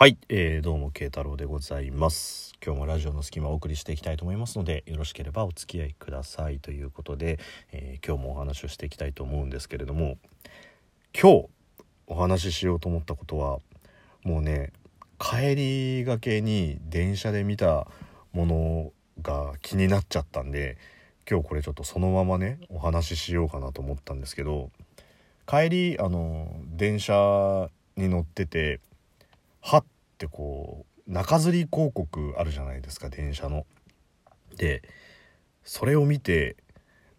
はい、えー、どうも慶太郎でございます。今日もラジオの隙間をお送りしていきたいと思いますのでよろしければお付き合いくださいということで、えー、今日もお話をしていきたいと思うんですけれども今日お話ししようと思ったことはもうね帰りがけに電車で見たものが気になっちゃったんで今日これちょっとそのままねお話ししようかなと思ったんですけど帰りあの電車に乗っててはってこう中吊り広告あるじゃないですか電車の。でそれを見て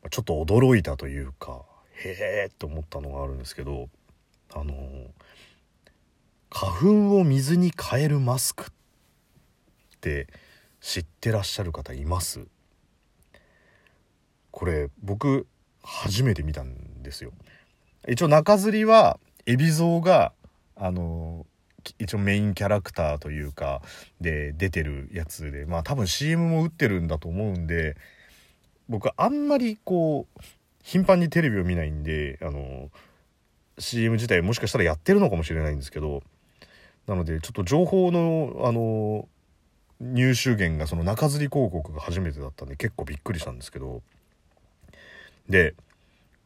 ちょっと驚いたというかへえって思ったのがあるんですけどあの花粉を水に変えるマスクって知ってらっしゃる方います？これ僕初めて見たんですよ。一応中吊りは海老蔵があの一応メインキャラクターというかで出てるやつでまあ多分 CM も打ってるんだと思うんで僕あんまりこう頻繁にテレビを見ないんであの CM 自体もしかしたらやってるのかもしれないんですけどなのでちょっと情報のあの入手源がその中吊り広告が初めてだったんで結構びっくりしたんですけど。で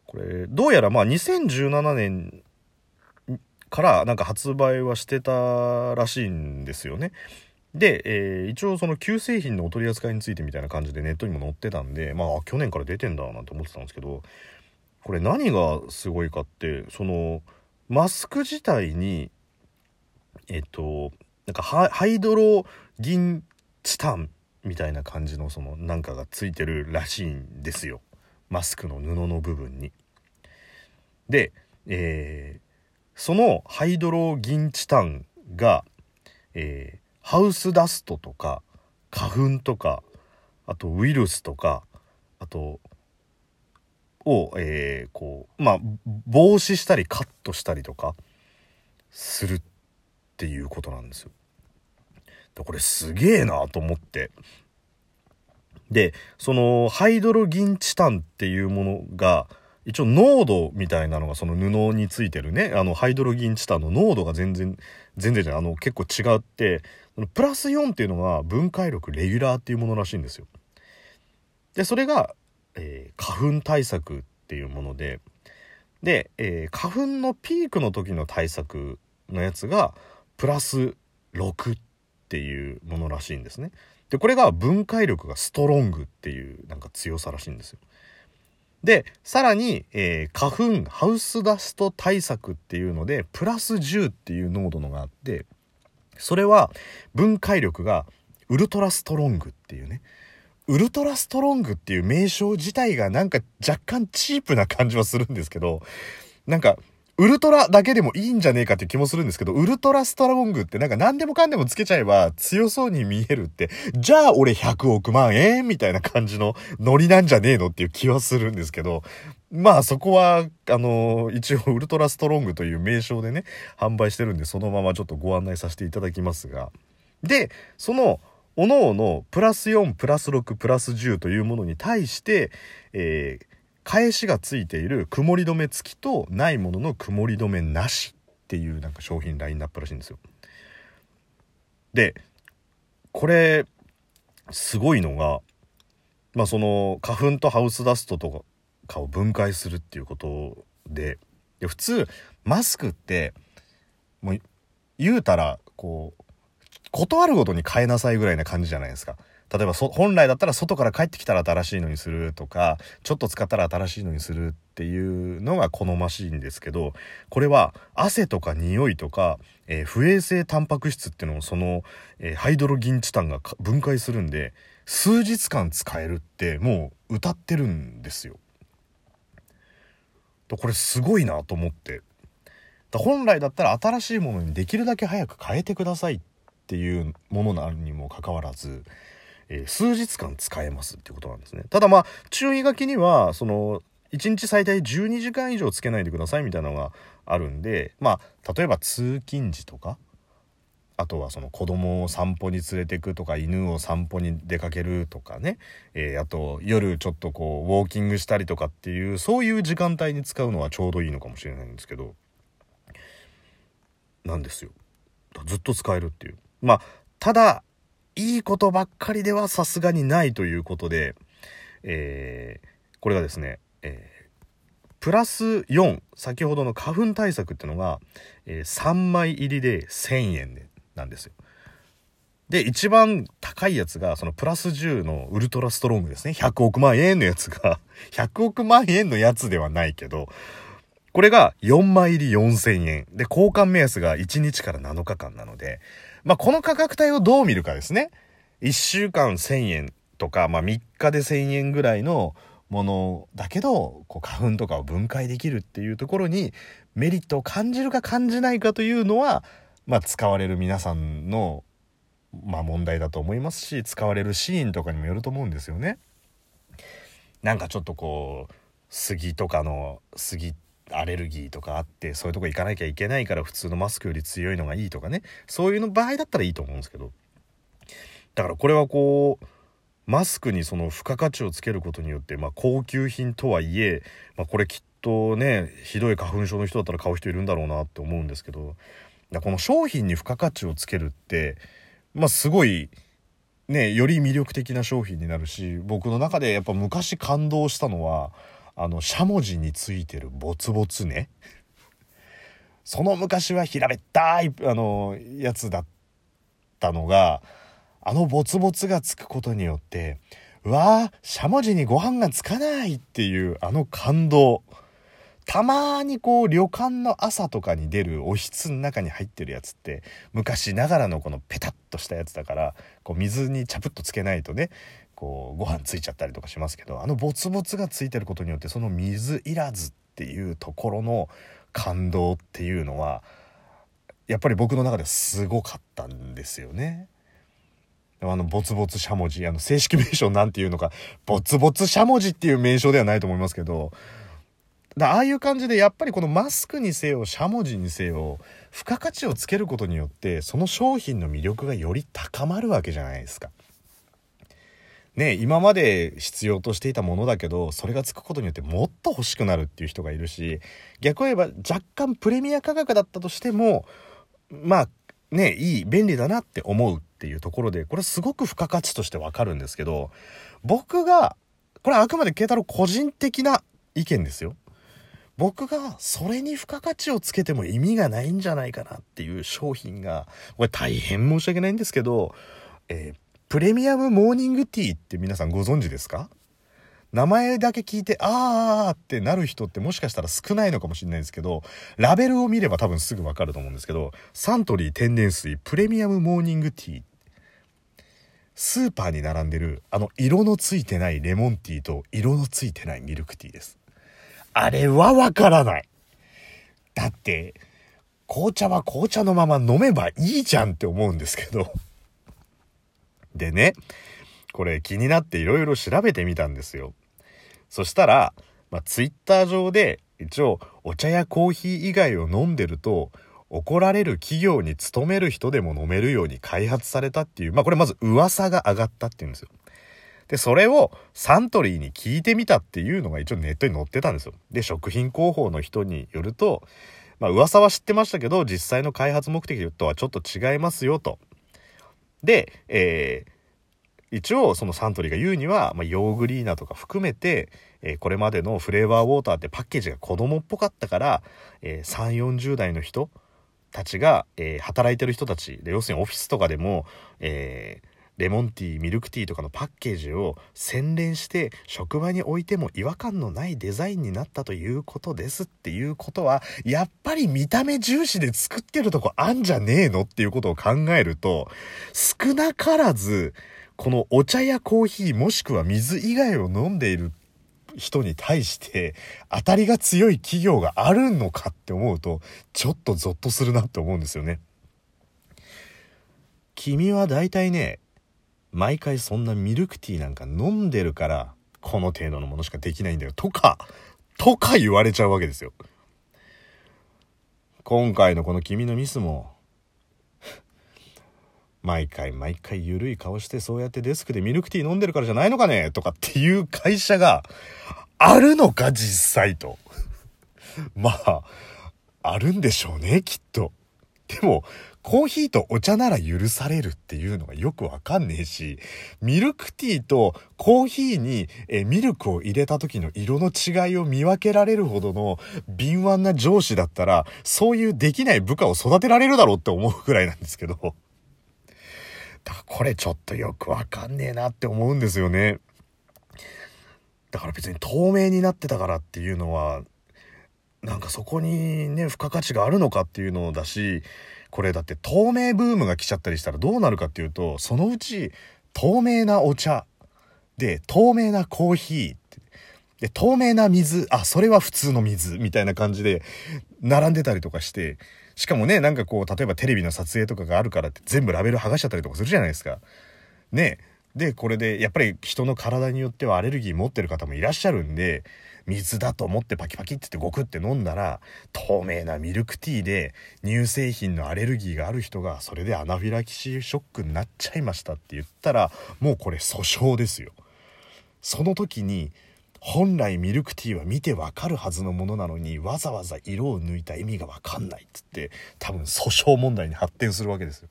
これどうやらまあ2017年からなんか発売はしてたらしいんですよね。で、えー、一応その旧製品のお取り扱いについてみたいな感じでネットにも載ってたんでまあ去年から出てんだなんて思ってたんですけどこれ何がすごいかってそのマスク自体にえっとなんかハイドロ銀チタンみたいな感じのそのなんかがついてるらしいんですよマスクの布の部分に。で、え、そのハイドロ銀チタンが、えー、ハウスダストとか花粉とかあとウイルスとかあとを、えー、こうまあ防止したりカットしたりとかするっていうことなんですよ。これすげえなと思ってでそのハイドロ銀チタンっていうものが一応濃度みたいなのがその布についてるねあのハイドロギンチタンの濃度が全然全然じゃないあの結構違ってプラス4っていうのが分解力レギュラーっていうものらしいんですよ。でそれが、えー、花粉対策っていうものでで、えー、花粉のピークの時の対策のやつがプラス6っていうものらしいんですね。でこれが分解力がストロングっていうなんか強さらしいんですよ。で、さらに、えー、花粉、ハウスダスト対策っていうので、プラス10っていう濃度のがあって、それは分解力がウルトラストロングっていうね、ウルトラストロングっていう名称自体がなんか若干チープな感じはするんですけど、なんかウルトラだけでもいいんじゃねえかっていう気もするんですけど、ウルトラストラゴングってなんか何でもかんでもつけちゃえば強そうに見えるって、じゃあ俺100億万円みたいな感じのノリなんじゃねえのっていう気はするんですけど、まあそこは、あの一応ウルトラストロングという名称でね、販売してるんでそのままちょっとご案内させていただきますが。で、その、おのおのプラス4、プラス6、プラス10というものに対して、えー、返しがついている曇り止め付きとないものの曇り止めなしっていうなんか商品ラインナップらしいんですよ。でこれすごいのがまあその花粉とハウスダストとかを分解するっていうことで普通マスクってもう言うたらこう断るごとに変えなさいぐらいな感じじゃないですか。例えば本来だったら外から帰ってきたら新しいのにするとかちょっと使ったら新しいのにするっていうのが好ましいんですけどこれは汗とか匂いとか、えー、不衛生タンパク質っていうのをその、えー、ハイドロギンチタンが分解するんで数日間使えるってもう歌ってるんですよ。これすごいなと思って本来だったら新しいものにできるだけ早く変えてくださいっていうものなのにもかかわらずえー、数日間使えますっていうことなんですね。ただまあ、注意書きには、その、1日最大12時間以上つけないでくださいみたいなのがあるんで、まあ、例えば通勤時とか、あとはその子供を散歩に連れてくとか犬を散歩に出かけるとかね、えー、あと夜ちょっとこうウォーキングしたりとかっていうそういう時間帯に使うのはちょうどいいのかもしれないんですけどなんですよずっと使えるっていう。まあ、ただ、いいことばっかりではさすがにないということで、えー、これがですね、えー、プラス4、先ほどの花粉対策っていうのが、えー、3枚入りで1000円でなんですよ。で、一番高いやつが、そのプラス10のウルトラストロングですね。100億万円のやつが 100億万円のやつではないけど、これが4枚入り4000円。で、交換目安が1日から7日間なので、まあ、この価格帯をどう見るかですね。1週間1000円とか、まあ、3日で1000円ぐらいのものだけど、こう花粉とかを分解できるっていうところにメリットを感じるか感じないかというのは、まあ、使われる皆さんの、まあ、問題だと思いますし、使われるシーンとかにもよると思うんですよね。なんかちょっとこう、杉とかの杉アレルギーとかあってそういうとこ行かなきゃいけないから普通のマスクより強いのがいいとかね。そういうの場合だったらいいと思うんですけど。だからこれはこうマスクにその付加価値をつけることによって、まあ、高級品とはいえ、まあ、これきっとねひどい花粉症の人だったら買う人いるんだろうなって思うんですけど。この商品に付加価値をつけるってまあすごいねより魅力的な商品になるし僕の中でやっぱ昔感動したのはあの、しゃもじについてるボツボツね。その昔は平べったい、あの、やつだったのが、あのボツボツがつくことによって、うわー、しゃもじにご飯がつかないっていうあの感動。たまにこう旅館の朝とかに出るおひつの中に入ってるやつって昔ながらのこのペタッとしたやつだからこう水にチャプッとつけないとねこうご飯ついちゃったりとかしますけどあのボツボツがついてることによってその水いらずっていうところの感動っていうのはやっぱり僕の中ですごかったんですよね。あの、ボツボツしゃもじ、あの、正式名称なんていうのか、ボツボツしゃもじっていう名称ではないと思いますけど、だああいう感じでやっぱりこのマスクにせよ、しゃもじにせよ、付加価値をつけることによって、その商品の魅力がより高まるわけじゃないですか。ね、今まで必要としていたものだけどそれがつくことによってもっと欲しくなるっていう人がいるし逆を言えば若干プレミア価格だったとしてもまあねいい便利だなって思うっていうところでこれすごく付加価値としてわかるんですけど僕がこれあくまで慶太郎個人的な意見ですよ。僕がそれに付加価値をつけても意味がないんじゃないかなっていう商品がこれ大変申し訳ないんですけど、えー、プレミアムモーニングティーって皆さんご存知ですか？名前だけ聞いて、あーってなる人ってもしかしたら少ないのかもしれないですけど、ラベルを見れば多分すぐわかると思うんですけど、サントリー天然水プレミアムモーニングティー。スーパーに並んでる、あの色のついてないレモンティーと色のついてないミルクティーです。あれはわからない。だって、紅茶は紅茶のまま飲めばいいじゃんって思うんですけど。でね、これ気になっていろいろ調べてみたんですよ。そしたら、まあ、ツイッター上で一応お茶やコーヒー以外を飲んでると怒られる企業に勤める人でも飲めるように開発されたっていう、まあこれまず噂が上がったっていうんですよ。で、それをサントリーに聞いてみたっていうのが一応ネットに載ってたんですよ。で、食品広報の人によると、まあ噂は知ってましたけど、実際の開発目的とはちょっと違いますよと。で、えー、一応そのサントリーが言うには、まあ、ヨーグリーナとか含めて、えー、これまでのフレーバーウォーターってパッケージが子供っぽかったから、えー、3 4 0代の人たちが、え、働いてる人たちで要するにオフィスとかでも、えー、レモンティーミルクティーとかのパッケージを洗練して職場に置いても違和感のないデザインになったということですっていうことはやっぱり見た目重視で作ってるとこあんじゃねえのっていうことを考えると少なからずこのお茶やコーヒーもしくは水以外を飲んでいる人に対して当たりが強い企業があるのかって思うとちょっとゾッとするなって思うんですよね。君は大体ね毎回そんなミルクティーなんか飲んでるから、この程度のものしかできないんだよ。とか、とか言われちゃうわけですよ。今回のこの君のミスも、毎回毎回ゆるい顔してそうやってデスクでミルクティー飲んでるからじゃないのかねとかっていう会社があるのか実際と。まあ、あるんでしょうね、きっと。でも、コーヒーとお茶なら許されるっていうのがよくわかんねえし、ミルクティーとコーヒーにえミルクを入れた時の色の違いを見分けられるほどの敏腕な上司だったら、そういうできない部下を育てられるだろうって思うぐらいなんですけど。だからこれちょっとよくわかんねえなって思うんですよね。だから別に透明になってたからっていうのは、なんかそこにね、付加価値があるのかっていうのだし、これだって透明ブームが来ちゃったりしたらどうなるかっていうとそのうち透明なお茶で透明なコーヒーで透明な水あそれは普通の水みたいな感じで並んでたりとかしてしかもねなんかこう例えばテレビの撮影とかがあるからって全部ラベル剥がしちゃったりとかするじゃないですか。ねでこれでやっぱり人の体によってはアレルギー持ってる方もいらっしゃるんで水だと思ってパキパキって言ってゴクって飲んだら透明なミルクティーで乳製品のアレルギーがある人がそれでアナフィラキシーショックになっちゃいましたって言ったらもうこれ訴訟ですよ。その時に本来ミルクティーは見てわかるはずのものなのにわざわざ色を抜いた意味がわかんないっつって多分訴訟問題に発展するわけですよ。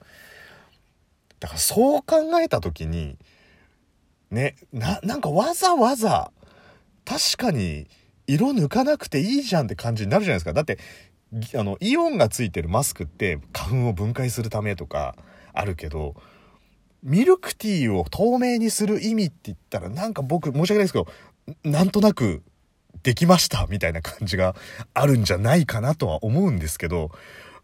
だからそう考えた時にねななんかわざわざ確かに色抜かなくていいじゃんって感じになるじゃないですか。だって、あの、イオンがついてるマスクって花粉を分解するためとかあるけど、ミルクティーを透明にする意味って言ったらなんか僕申し訳ないですけど、なんとなくできましたみたいな感じがあるんじゃないかなとは思うんですけど、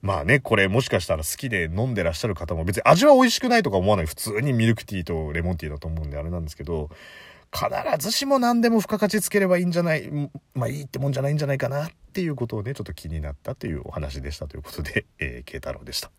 まあね、これもしかしたら好きで飲んでらっしゃる方も別に味は美味しくないとか思わない。普通にミルクティーとレモンティーだと思うんであれなんですけど、必ずしも何でも付加価値つければいいんじゃない、まあいいってもんじゃないんじゃないかなっていうことをね、ちょっと気になったというお話でしたということで、えー、慶太郎でした。